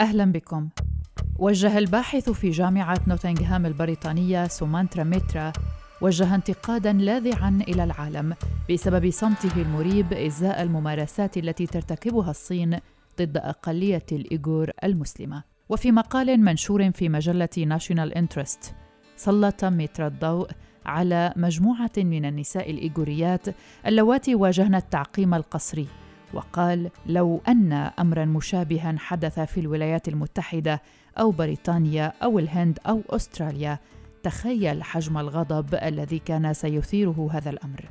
أهلا بكم. وجه الباحث في جامعة نوتنغهام البريطانية سومانترا ميترا وجه انتقادا لاذعا إلى العالم بسبب صمته المريب إزاء الممارسات التي ترتكبها الصين ضد أقلية الإيغور المسلمة وفي مقال منشور في مجلة National Interest سلط ميترا الضوء على مجموعة من النساء الإيغوريات اللواتي واجهن التعقيم القسري وقال لو أن أمرا مشابها حدث في الولايات المتحدة أو بريطانيا أو الهند أو أستراليا تخيل حجم الغضب الذي كان سيثيره هذا الأمر.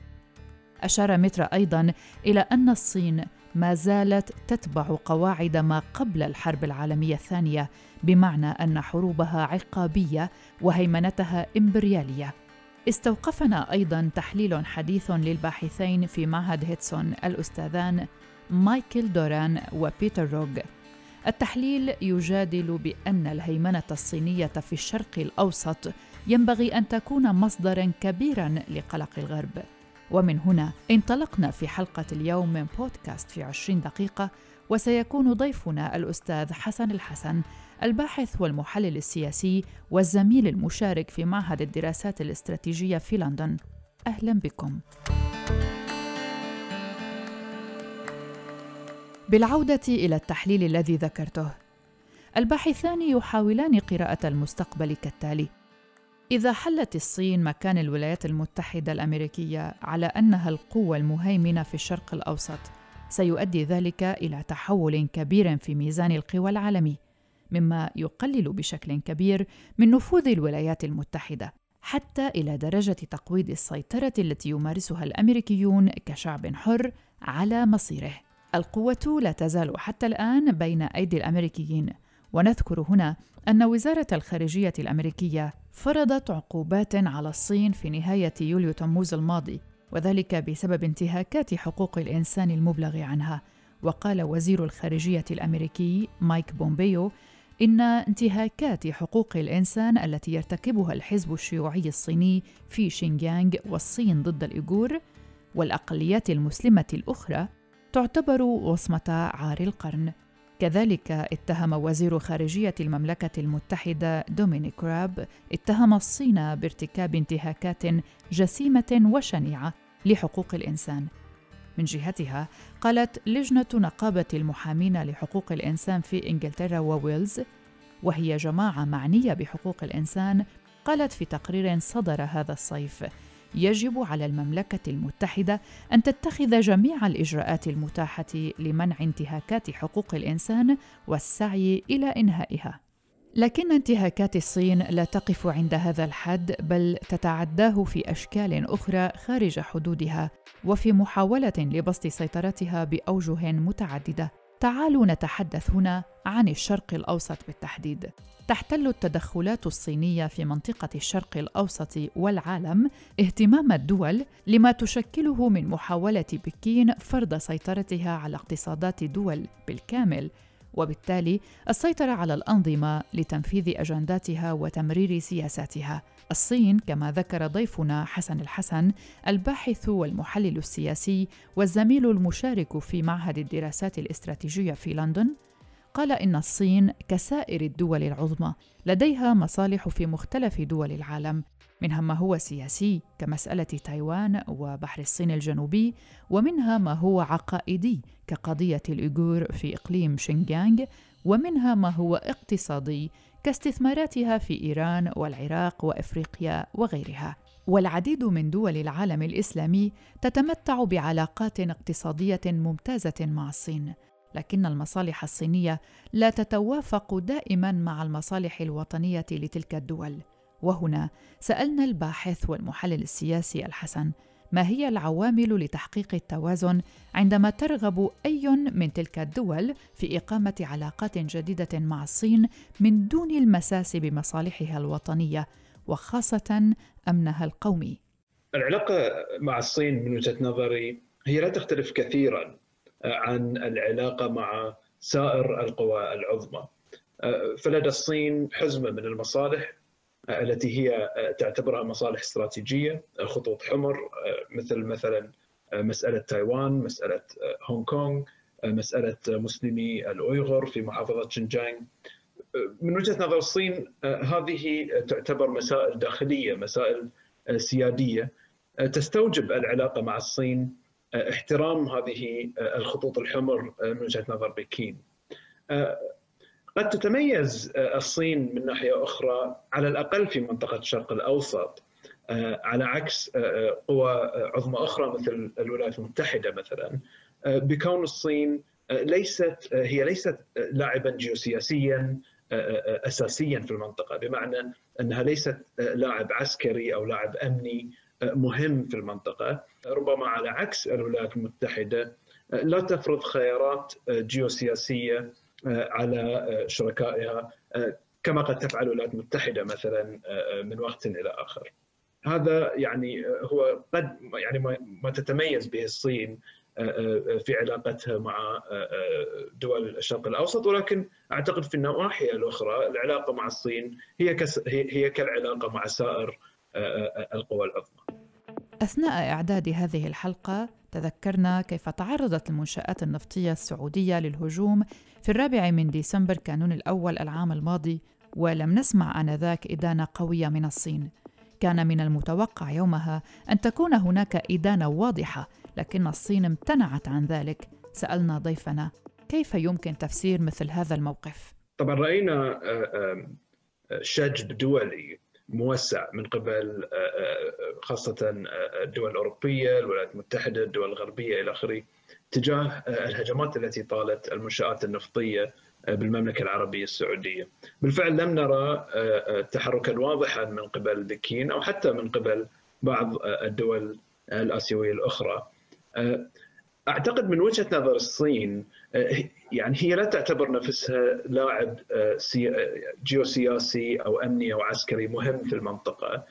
أشار متر أيضا إلى أن الصين ما زالت تتبع قواعد ما قبل الحرب العالمية الثانية بمعنى أن حروبها عقابية وهيمنتها إمبريالية. استوقفنا أيضا تحليل حديث للباحثين في معهد هيتسون الأستاذان مايكل دوران وبيتر روغ. التحليل يجادل بأن الهيمنة الصينية في الشرق الأوسط ينبغي أن تكون مصدرا كبيرا لقلق الغرب. ومن هنا انطلقنا في حلقة اليوم من بودكاست في عشرين دقيقة وسيكون ضيفنا الأستاذ حسن الحسن الباحث والمحلل السياسي والزميل المشارك في معهد الدراسات الاستراتيجية في لندن. أهلا بكم. بالعودة إلى التحليل الذي ذكرته الباحثان يحاولان قراءة المستقبل كالتالي إذا حلت الصين مكان الولايات المتحدة الأمريكية على أنها القوة المهيمنة في الشرق الأوسط، سيؤدي ذلك إلى تحول كبير في ميزان القوى العالمي، مما يقلل بشكل كبير من نفوذ الولايات المتحدة، حتى إلى درجة تقويض السيطرة التي يمارسها الأمريكيون كشعب حر على مصيره. القوة لا تزال حتى الآن بين أيدي الأمريكيين، ونذكر هنا أن وزارة الخارجية الأمريكية فرضت عقوبات على الصين في نهاية يوليو تموز الماضي وذلك بسبب انتهاكات حقوق الإنسان المبلغ عنها. وقال وزير الخارجية الأمريكي مايك بومبيو إن انتهاكات حقوق الإنسان التي يرتكبها الحزب الشيوعي الصيني في شينجيانغ والصين ضد الإيغور والأقليات المسلمة الأخرى تعتبر وصمة عار القرن كذلك اتهم وزير خارجية المملكة المتحدة دومينيك راب اتهم الصين بارتكاب انتهاكات جسيمة وشنيعة لحقوق الإنسان. من جهتها قالت لجنة نقابة المحامين لحقوق الإنسان في إنجلترا وويلز وهي جماعة معنية بحقوق الإنسان قالت في تقرير صدر هذا الصيف يجب على المملكة المتحدة أن تتخذ جميع الإجراءات المتاحة لمنع انتهاكات حقوق الإنسان والسعي إلى إنهائها. لكن انتهاكات الصين لا تقف عند هذا الحد بل تتعداه في أشكال أخرى خارج حدودها وفي محاولة لبسط سيطرتها بأوجه متعددة تعالوا نتحدث هنا عن الشرق الأوسط بالتحديد. تحتل التدخلات الصينية في منطقة الشرق الأوسط والعالم اهتمام الدول لما تشكله من محاولة بكين فرض سيطرتها على اقتصادات دول بالكامل وبالتالي السيطرة على الأنظمة لتنفيذ أجنداتها وتمرير سياساتها. الصين كما ذكر ضيفنا حسن الحسن الباحث والمحلل السياسي والزميل المشارك في معهد الدراسات الاستراتيجية في لندن قال إن الصين كسائر الدول العظمى لديها مصالح في مختلف دول العالم منها ما هو سياسي كمسألة تايوان وبحر الصين الجنوبي ومنها ما هو عقائدي كقضية الإيغور في إقليم شينجيانغ ومنها ما هو اقتصادي كاستثماراتها في إيران والعراق وإفريقيا وغيرها. والعديد من دول العالم الإسلامي تتمتع بعلاقات اقتصادية ممتازة مع الصين. لكن المصالح الصينية لا تتوافق دائما مع المصالح الوطنية لتلك الدول. وهنا سألنا الباحث والمحلل السياسي الحسن ما هي العوامل لتحقيق التوازن عندما ترغب أي من تلك الدول في إقامة علاقات جديدة مع الصين من دون المساس بمصالحها الوطنية وخاصة أمنها القومي العلاقة مع الصين من وجهة نظري هي لا تختلف كثيرا عن العلاقة مع سائر القوى العظمى. فلدى الصين حزمة من المصالح التي هي تعتبرها مصالح استراتيجية، خطوط حمر مثل مثلا مسألة تايوان، مسألة هونغ كونغ، مسألة مسلمي الأويغور في محافظة شنجانغ من وجهة نظر الصين هذه تعتبر مسائل داخلية مسائل سيادية تستوجب العلاقة مع الصين احترام هذه الخطوط الحمر من وجهة نظر بكين. قد تتميز الصين من ناحية أخرى على الأقل في منطقة الشرق الأوسط على عكس قوى عظمى أخرى مثل الولايات المتحدة مثلا. بكون الصين ليست هي ليست لاعبا جيوسياسيا اساسيا في المنطقة بمعنى أنها ليست لاعب عسكري أو لاعب أمني مهم في المنطقة. ربما على عكس الولايات المتحدة لا تفرض خيارات جيوسياسية على شركائها كما قد تفعل الولايات المتحدة مثلا من وقت إلى آخر. هذا يعني هو قد يعني ما تتميز به الصين في علاقتها مع دول الشرق الأوسط ولكن أعتقد في النواحي الأخرى العلاقة مع الصين هي هي كالعلاقة مع سائر القوى العظمى. أثناء إعداد هذه الحلقة تذكرنا كيف تعرضت المنشآت النفطية السعودية للهجوم في الرابع من ديسمبر كانون الأول العام الماضي ولم نسمع آنذاك إدانة قوية من الصين كان من المتوقع يومها أن تكون هناك إدانة واضحة لكن الصين امتنعت عن ذلك سألنا ضيفنا كيف يمكن تفسير مثل هذا الموقف؟ طبعا رأينا شجب دولي موسع من قبل خاصة الدول الأوروبية الولايات المتحدة الدول الغربية إلى آخره تجاه الهجمات التي طالت المنشآت النفطية بالمملكة العربية السعودية. بالفعل لم نرى تحركا واضحا من قبل بكين أو حتى من قبل بعض الدول الآسيوية الأخرى. أعتقد من وجهة نظر الصين يعني هي لا تعتبر نفسها لاعب جيوسياسي أو أمني أو عسكري مهم في المنطقة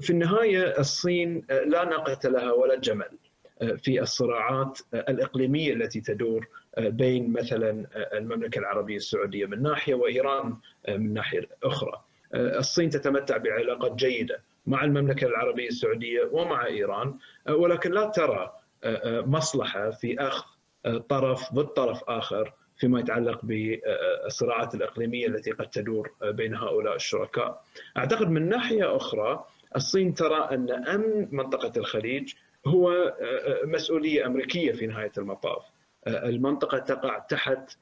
في النهاية الصين لا ناقه لها ولا جمل في الصراعات الإقليمية التي تدور بين مثلا المملكة العربية السعودية من ناحية وإيران من ناحية أخرى. الصين تتمتع بعلاقات جيدة مع المملكة العربية السعودية ومع إيران ولكن لا ترى مصلحة في أخذ طرف ضد طرف آخر فيما يتعلق بالصراعات الإقليمية التي قد تدور بين هؤلاء الشركاء. أعتقد من ناحية أخرى الصين ترى أن أمن منطقة الخليج هو مسؤولية أمريكية في نهاية المطاف. المنطقة تقع تحت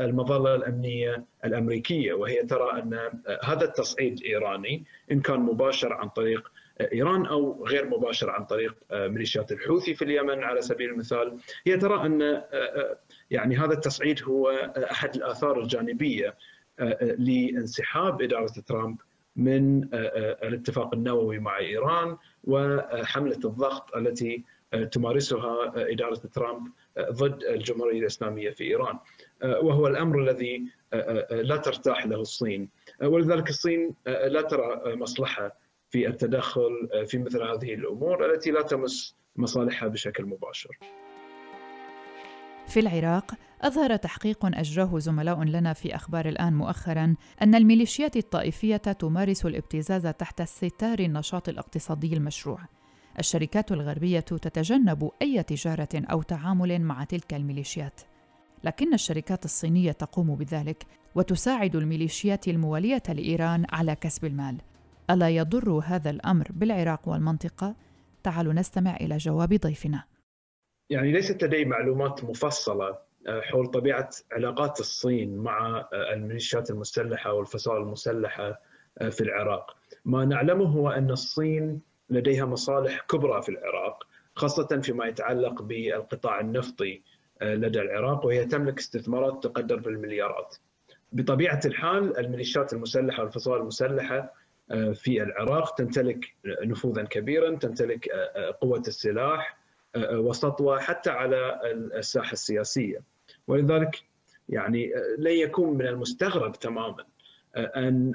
المظلة الأمنية الأمريكية وهي ترى أن هذا التصعيد الإيراني إن كان مباشر عن طريق إيران أو غير مباشر عن طريق ميليشيات الحوثي في اليمن على سبيل المثال. هي ترى أن يعني هذا التصعيد هو أحد الآثار الجانبية لانسحاب إدارة ترامب من الاتفاق النووي مع إيران وحملة الضغط التي تمارسها إدارة ترامب ضد الجمهورية الإسلامية في إيران. وهو الأمر الذي لا ترتاح له الصين. ولذلك الصين لا ترى مصلحة في التدخل في مثل هذه الأمور التي لا تمس مصالحها بشكل مباشر. في العراق أظهر تحقيق أجراه زملاء لنا في أخبار الآن مؤخرا أن الميليشيات الطائفية تمارس الابتزاز تحت ستار النشاط الاقتصادي المشروع. الشركات الغربية تتجنب أي تجارة أو تعامل مع تلك الميليشيات. لكن الشركات الصينية تقوم بذلك وتساعد الميليشيات الموالية لإيران على كسب المال. ألا يضر هذا الأمر بالعراق والمنطقة؟ تعالوا نستمع إلى جواب ضيفنا. يعني ليست لدي معلومات مفصلة حول طبيعة علاقات الصين مع الميليشيات المسلحة والفصائل المسلحة في العراق. ما نعلمه هو أن الصين لديها مصالح كبرى في العراق خاصة فيما يتعلق بالقطاع النفطي لدى العراق وهي تملك استثمارات تقدر بالمليارات. بطبيعة الحال الميليشيات المسلحة والفصائل المسلحة في العراق تمتلك نفوذا كبيرا تمتلك قوة السلاح وسطوة حتى على الساحة السياسية. ولذلك يعني لن يكون من المستغرب تماما أن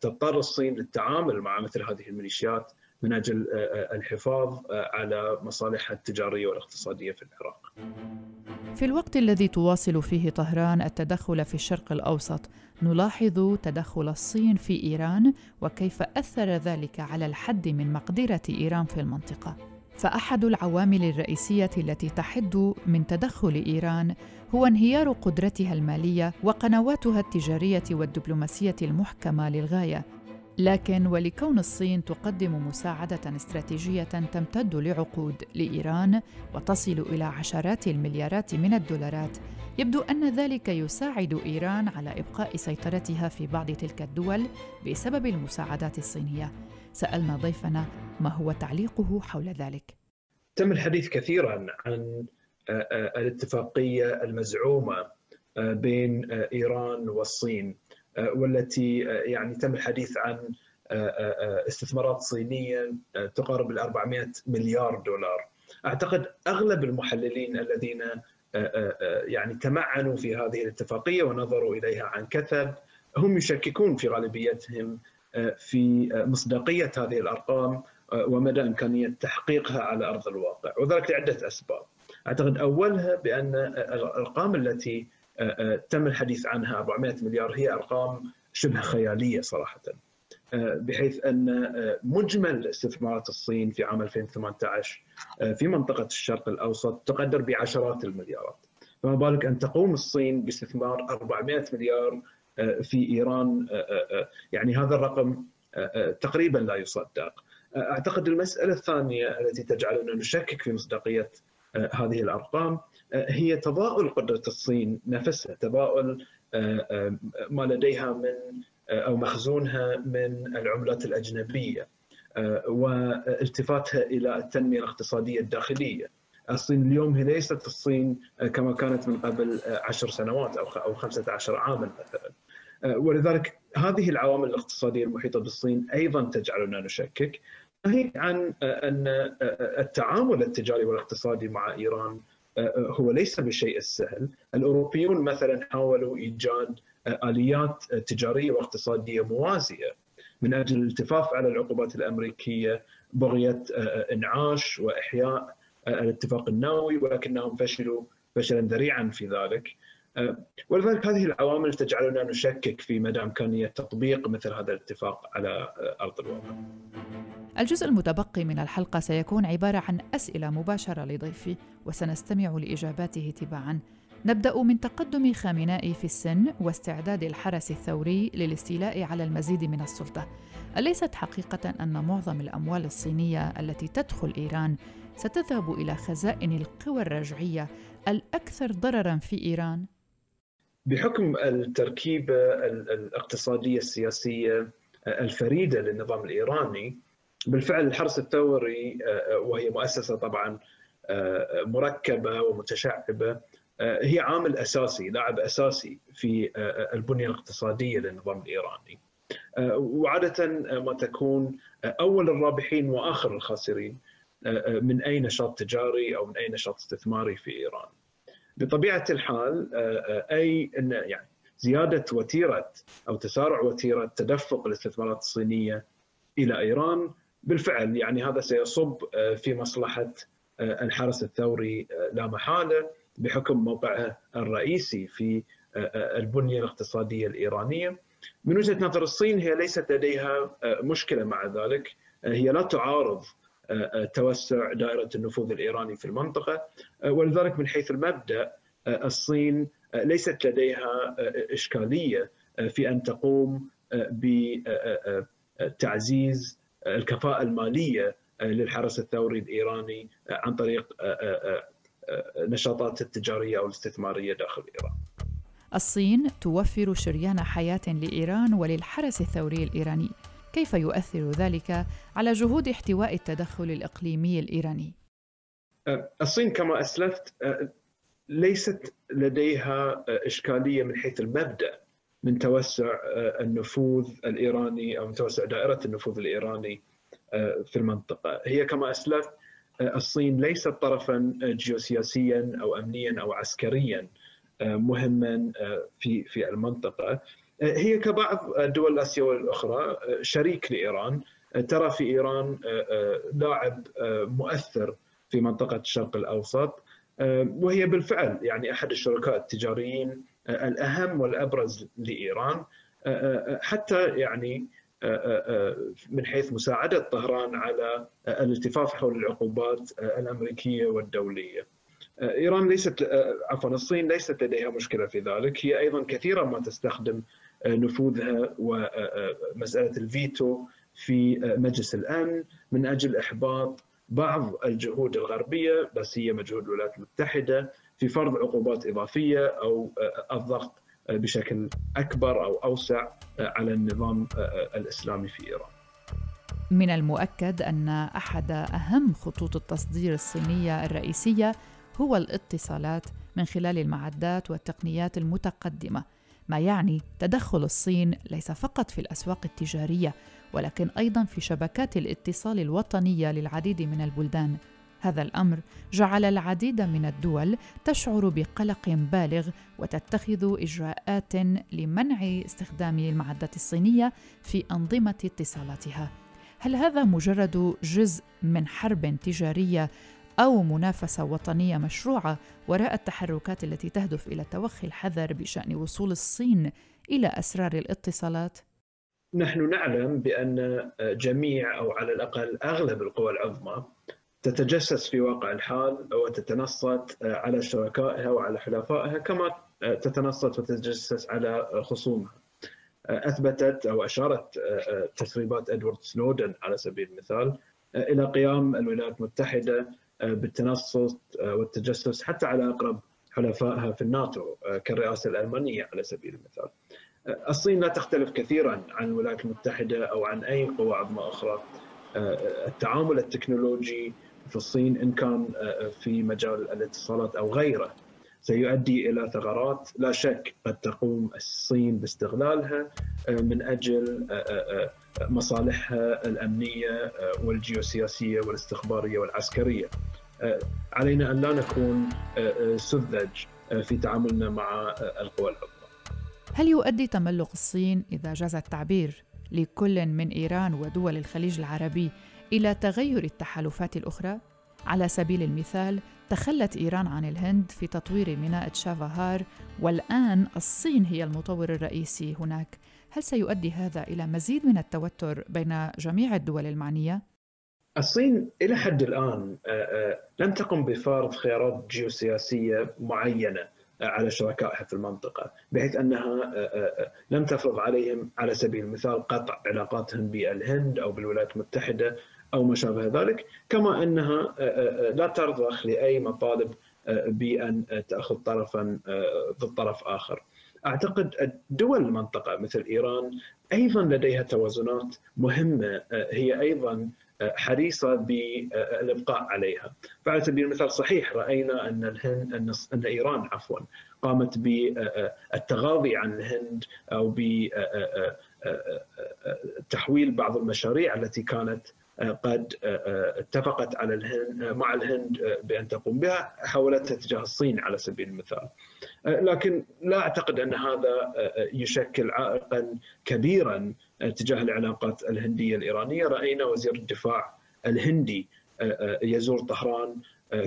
تضطر الصين للتعامل مع مثل هذه الميليشيات. من أجل الحفاظ على مصالحها التجارية والاقتصادية في العراق. في الوقت الذي تواصل فيه طهران التدخل في الشرق الأوسط، نلاحظ تدخل الصين في إيران وكيف أثر ذلك على الحد من مقدرة إيران في المنطقة. فأحد العوامل الرئيسية التي تحد من تدخل إيران هو انهيار قدرتها المالية وقنواتها التجارية والدبلوماسية المحكمة للغاية لكن ولكون الصين تقدم مساعدة استراتيجية تمتد لعقود لإيران وتصل إلى عشرات المليارات من الدولارات يبدو أن ذلك يساعد إيران على إبقاء سيطرتها في بعض تلك الدول بسبب المساعدات الصينية. سألنا ضيفنا ما هو تعليقه حول ذلك. تم الحديث كثيرا عن آه، آه، الاتفاقية المزعومة آه، بين إيران والصين. والتي يعني تم الحديث عن استثمارات صينية تقارب ال 400 مليار دولار. أعتقد أغلب المحللين الذين يعني تمعنوا في هذه الاتفاقية ونظروا إليها عن كثب هم يشككون في غالبيتهم في مصداقية هذه الأرقام ومدى إمكانية تحقيقها على أرض الواقع وذلك لعدة أسباب. أعتقد أولها بأن الأرقام التي تم الحديث عنها 400 مليار هي أرقام شبه خيالية صراحة. بحيث أن مجمل استثمارات الصين في عام 2018 في منطقة الشرق الأوسط تقدر بعشرات المليارات. فما بالك أن تقوم الصين باستثمار 400 مليار في إيران يعني هذا الرقم تقريبا لا يصدق. أعتقد المسألة الثانية التي تجعلنا نشكك في مصداقية آه، هذه الأرقام آه، هي تضاؤل قدرة الصين نفسها، تضاؤل آه، ما لديها من أو مخزونها من العملات الأجنبية والتفاتها إلى التنمية الاقتصادية الداخلية. الصين اليوم هي ليست الصين كما كانت من قبل عشر سنوات أو أو 15 عاما مثلا. ولذلك هذه العوامل الاقتصادية المحيطة بالصين أيضا تجعلنا نشكك ناهيك عن أن التعامل التجاري والاقتصادي مع إيران هو ليس بالشيء السهل، الأوروبيون مثلا حاولوا إيجاد آليات تجارية واقتصادية موازية من أجل الالتفاف على العقوبات الأمريكية بغيه إنعاش وإحياء الاتفاق النووي ولكنهم فشلوا فشلا ذريعا في ذلك. ولذلك هذه العوامل تجعلنا نشكك في مدى إمكانية تطبيق مثل هذا الاتفاق على أرض الواقع. الجزء المتبقي من الحلقة سيكون عبارة عن أسئلة مباشرة لضيفي وسنستمع لإجاباته تباعاً. نبدأ من تقدم خامنائي في السن واستعداد الحرس الثوري للاستيلاء على المزيد من السلطة. أليست حقيقة أن معظم الأموال الصينية التي تدخل إيران ستذهب إلى خزائن القوى الرجعية الأكثر ضرراً في إيران؟ بحكم التركيبة الاقتصادية السياسية الفريدة للنظام الإيراني بالفعل الحرس الثوري آه، وهي مؤسسة طبعا آه، مركبة ومتشعبة آه، هي عامل أساسي لاعب أساسي في البنية الاقتصادية للنظام الإيراني وعادة ما تكون أول الرابحين وآخر الخاسرين من أي نشاط تجاري أو من أي نشاط استثماري في إيران. بطبيعة الحال أي يعني زيادة وتيرة أو تسارع وتيرة تدفق الاستثمارات الصينية إلى إيران بالفعل يعني هذا سيصب آه، في مصلحة آه، الحرس الثوري آه، لا محالة بحكم موقعه الرئيسي في البنية الاقتصادية الإيرانية. من وجهة نظر الصين هي ليست لديها مشكلة مع ذلك، هي لا تعارض توسع دائرة النفوذ الإيراني في المنطقة ولذلك من حيث المبدأ الصين ليست لديها إشكالية في أن تقوم بتعزيز الكفاءة المالية آه، للحرس الثوري الإيراني آه، عن طريق آه، التجارية أو الاستثمارية داخل إيران. الصين توفر شريان حياة لإيران وللحرس الثوري الإيراني. كيف يؤثر ذلك على جهود احتواء التدخل الإقليمي الإيراني؟ الصين كما أسلفت ليست لديها إشكالية من حيث المبدأ. من توسع آه، النفوذ الإيراني أو من توسع دائرة النفوذ الإيراني آه، في المنطقة، هي كما أسلفت آه، الصين ليست طرفا جيوسياسيا أو امنيا أو عسكريا مهما في في المنطقة، هي كبعض الدول الاسيويه الاخرى شريك لإيران، ترى في إيران لاعب مؤثر في منطقة الشرق الأوسط وهي بالفعل يعني أحد الشركاء التجاريين الأهم والأبرز لإيران حتى يعني من حيث مساعدة طهران على الالتفاف حول العقوبات الأمريكية والدولية. إيران ليست عفوا الصين ليست لديها مشكلة في ذلك، هي أيضا كثيرا ما تستخدم نفوذها ومسألة الفيتو في مجلس الأمن. من أجل إحباط بعض الجهود الغربية بس هي مجهود الولايات المتحدة. في فرض عقوبات إضافية أو الضغط بشكل أكبر أو أوسع على النظام الإسلامي في إيران. من المؤكد أن أحد أهم خطوط التصدير الصينية الرئيسية هو الاتصالات من خلال المعدات والتقنيات المتقدمة ما يعني تدخل الصين ليس فقط في الأسواق التجارية ولكن أيضا في شبكات الاتصال الوطنية للعديد من البلدان هذا الأمر جعل العديد من الدول تشعر بقلق بالغ وتتخذ إجراءات لمنع استخدام المعدات الصينية في أنظمة اتصالاتها. هل هذا مجرد جزء من حرب تجارية أو منافسة وطنية مشروعة وراء التحركات التي تهدف إلى توخي الحذر بشأن وصول الصين إلى أسرار الاتصالات؟ نحن نعلم بأن جميع أو على الأقل أغلب القوى العظمى تتجسس في واقع الحال وتتنصت على شركائها وعلى حلفائها كما تتنصت وتتجسس على خصومها. أثبتت أو أشارت تسريبات إدوارد سنودن على سبيل المثال إلى قيام الولايات المتحدة بالتنصت والتجسس حتى على أقرب حلفائها في الناتو كالرئاسة الألمانية على سبيل المثال. الصين لا تختلف كثيرا عن الولايات المتحدة أو عن أي قوى عظمى أخرى. التعامل التكنولوجي في الصين إن كان في مجال الاتصالات أو غيره سيؤدي إلى ثغرات لا شك قد تقوم الصين باستغلالها من أجل مصالحها الأمنية والجيوسياسية والاستخبارية والعسكرية. علينا أن لا نكون سذج في تعاملنا مع القوى العظمى. هل يؤدي تملق الصين إذا جاز التعبير لكل من إيران ودول الخليج العربي إلى تغير التحالفات الأخرى؟ على سبيل المثال تخلت إيران عن الهند في تطوير ميناء تشافاهار والآن الصين هي المطور الرئيسي هناك هل سيؤدي هذا إلى مزيد من التوتر بين جميع الدول المعنية الصين إلى حد الآن لم تقم بفرض خيارات جيوسياسية معينة على شركائها في المنطقة بحيث أنها لم تفرض عليهم على سبيل المثال قطع علاقاتهم بالهند أو بالولايات المتحدة أو ما شابه ذلك كما أنها لا ترضخ لأي مطالب بأن تأخذ طرفا ضد طرف آخر. أعتقد دول المنطقة مثل إيران أيضا لديها توازنات مهمة هي أيضا حريصة بالإبقاء عليها، فعلى سبيل المثال صحيح رأينا أن الهند أن إيران عفوا قامت بالتغاضي عن الهند أو بتحويل بعض المشاريع التي كانت قد اتفقت على الهند مع الهند بأن تقوم بها حولتها تجاه الصين على سبيل المثال. لكن لا أعتقد أن هذا يشكل عائقا كبيرا تجاه العلاقات الهندية الإيرانية، رأينا وزير الدفاع الهندي يزور طهران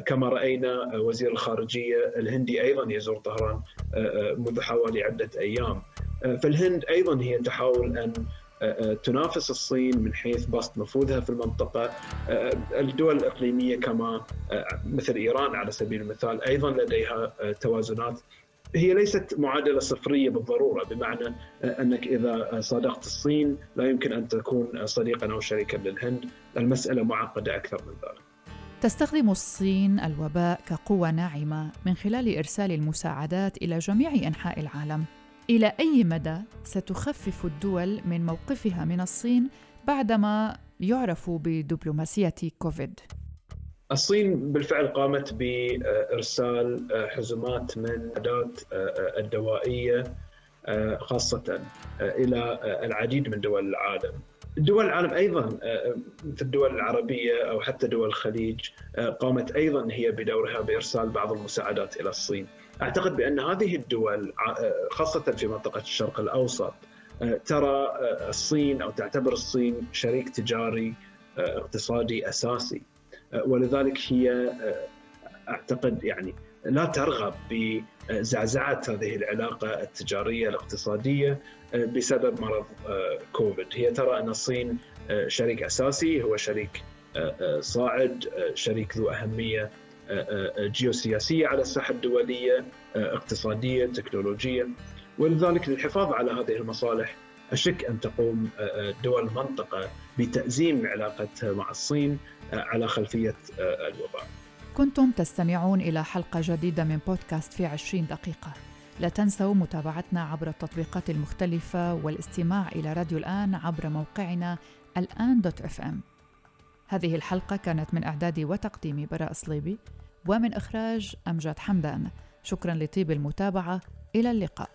كما رأينا وزير الخارجية الهندي أيضا يزور طهران منذ حوالي عدة أيام. فالهند أيضا هي تحاول أن تنافس الصين من حيث بسط نفوذها في المنطقة. الدول الإقليمية كما مثل إيران على سبيل المثال أيضا لديها توازنات. هي ليست معادلة صفرية بالضرورة بمعنى أنك إذا صادقت الصين لا يمكن أن تكون صديقا أو شريكا للهند. المسألة معقدة أكثر من ذلك. تستخدم الصين الوباء كقوة ناعمة من خلال إرسال المساعدات إلى جميع أنحاء العالم. إلى أي مدى ستخفف الدول من موقفها من الصين بعدما يعرف بدبلوماسية كوفيد؟ الصين بالفعل قامت بإرسال آه، من الادوات الدوائية آه، خاصة إلى العديد من دول العالم. دول العالم أيضا في الدول العربية أو حتى دول الخليج قامت أيضا هي بدورها بإرسال بعض المساعدات إلى الصين. أعتقد بأن هذه الدول خاصة في منطقة الشرق الأوسط ترى الصين أو تعتبر الصين شريك تجاري اقتصادي أساسي ولذلك هي أعتقد يعني لا ترغب بزعزعة هذه العلاقة التجارية الاقتصادية بسبب مرض كوفيد، هي ترى أن الصين شريك أساسي هو شريك صاعد، شريك ذو أهمية جيوسياسية على الساحة الدولية، اقتصادية، تكنولوجية، ولذلك للحفاظ على هذه المصالح أشك أن تقوم دول المنطقة بتأزيم علاقتها مع الصين على خلفية الوباء. كنتم تستمعون إلى حلقة جديدة من بودكاست في عشرين دقيقة. لا تنسوا متابعتنا عبر التطبيقات المختلفة والاستماع إلى راديو الآن عبر موقعنا الآن دوت إف إم. هذه الحلقة كانت من إعدادي وتقديمي براء صليبي ومن إخراج أمجد حمدان. شكرا لطيب المتابعة. إلى اللقاء.